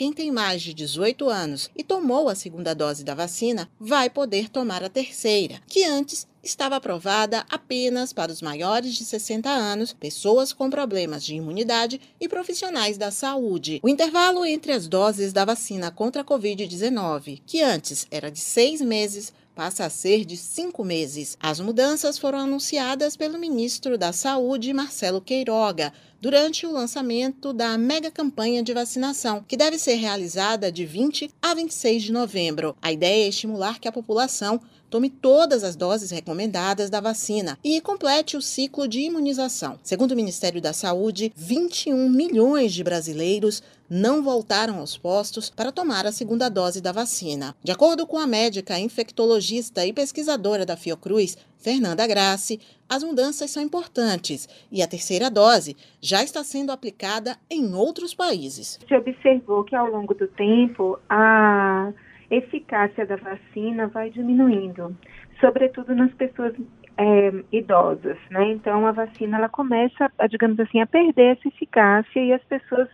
quem tem mais de 18 anos e tomou a segunda dose da vacina vai poder tomar a terceira, que antes estava aprovada apenas para os maiores de 60 anos, pessoas com problemas de imunidade e profissionais da saúde. O intervalo entre as doses da vacina contra a Covid-19, que antes era de seis meses, passa a ser de cinco meses. As mudanças foram anunciadas pelo ministro da Saúde, Marcelo Queiroga, durante o lançamento da mega campanha de vacinação, que deve ser realizada de 20 a 26 de novembro. A ideia é estimular que a população tome todas as doses recomendadas da vacina e complete o ciclo de imunização. Segundo o Ministério da Saúde, 21 milhões de brasileiros não voltaram aos postos para tomar a segunda dose da vacina. De acordo com a médica infectologista e pesquisadora da Fiocruz, Fernanda Grassi, as mudanças são importantes e a terceira dose já está sendo aplicada em outros países. Se observou que ao longo do tempo a eficácia da vacina vai diminuindo, sobretudo nas pessoas é, idosas, né? Então a vacina ela começa, digamos assim, a perder essa eficácia e as pessoas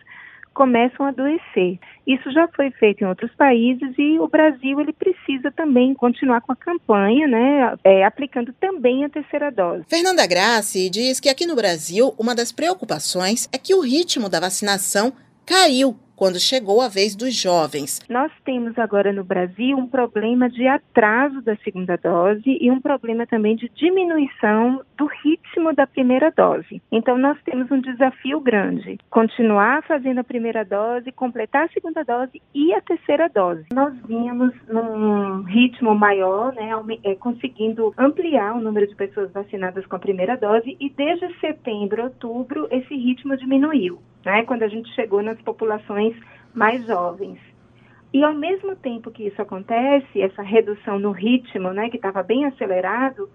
começam a adoecer. Isso já foi feito em outros países e o Brasil ele precisa também continuar com a campanha, né, é, aplicando também a terceira dose. Fernanda Grassi diz que aqui no Brasil uma das preocupações é que o ritmo da vacinação caiu quando chegou a vez dos jovens. Nós temos agora no Brasil um problema de atraso da segunda dose e um problema também de diminuição do ritmo da primeira dose. Então, nós temos um desafio grande: continuar fazendo a primeira dose, completar a segunda dose e a terceira dose. Nós vínhamos num ritmo maior, né, é, conseguindo ampliar o número de pessoas vacinadas com a primeira dose, e desde setembro, outubro, esse ritmo diminuiu né, quando a gente chegou nas populações mais jovens. E ao mesmo tempo que isso acontece, essa redução no ritmo, né, que estava bem acelerado,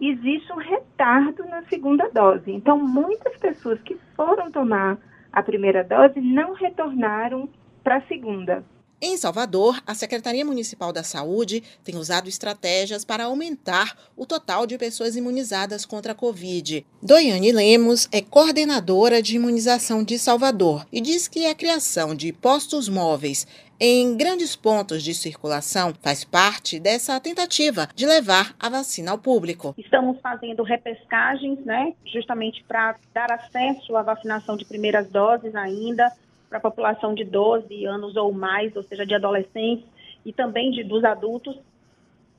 existe um retardo na segunda dose. Então, muitas pessoas que foram tomar a primeira dose não retornaram para a segunda. Em Salvador, a Secretaria Municipal da Saúde tem usado estratégias para aumentar o total de pessoas imunizadas contra a Covid. Doiane Lemos é coordenadora de imunização de Salvador e diz que a criação de postos móveis em grandes pontos de circulação faz parte dessa tentativa de levar a vacina ao público. Estamos fazendo repescagens, né, justamente para dar acesso à vacinação de primeiras doses ainda para a população de 12 anos ou mais, ou seja, de adolescentes e também de, dos adultos,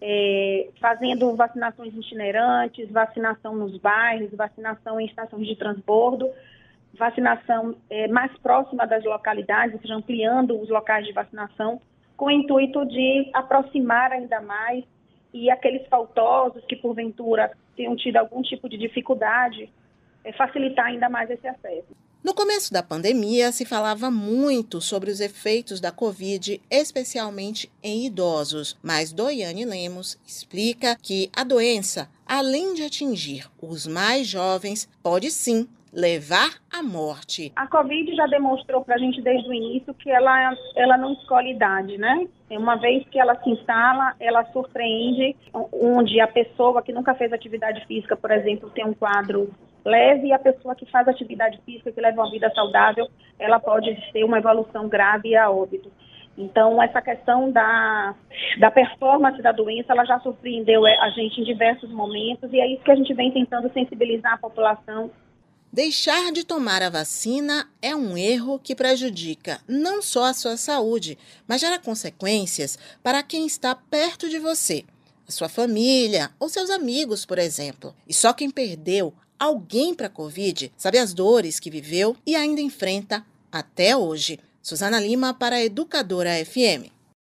é, fazendo vacinações itinerantes, vacinação nos bairros, vacinação em estações de transbordo, vacinação é, mais próxima das localidades, ou seja, ampliando os locais de vacinação, com o intuito de aproximar ainda mais e aqueles faltosos que porventura tenham tido algum tipo de dificuldade, é, facilitar ainda mais esse acesso. No começo da pandemia, se falava muito sobre os efeitos da Covid, especialmente em idosos, mas Doiane Lemos explica que a doença, além de atingir os mais jovens, pode sim levar à morte. A Covid já demonstrou para a gente desde o início que ela, ela não escolhe idade, né? Uma vez que ela se instala, ela surpreende, onde a pessoa que nunca fez atividade física, por exemplo, tem um quadro leve e a pessoa que faz atividade física, que leva uma vida saudável, ela pode ter uma evolução grave a óbito. Então, essa questão da, da performance da doença, ela já surpreendeu a gente em diversos momentos e é isso que a gente vem tentando sensibilizar a população Deixar de tomar a vacina é um erro que prejudica não só a sua saúde, mas gera consequências para quem está perto de você, a sua família ou seus amigos, por exemplo. E só quem perdeu alguém para a Covid sabe as dores que viveu e ainda enfrenta até hoje. Suzana Lima para a Educadora FM.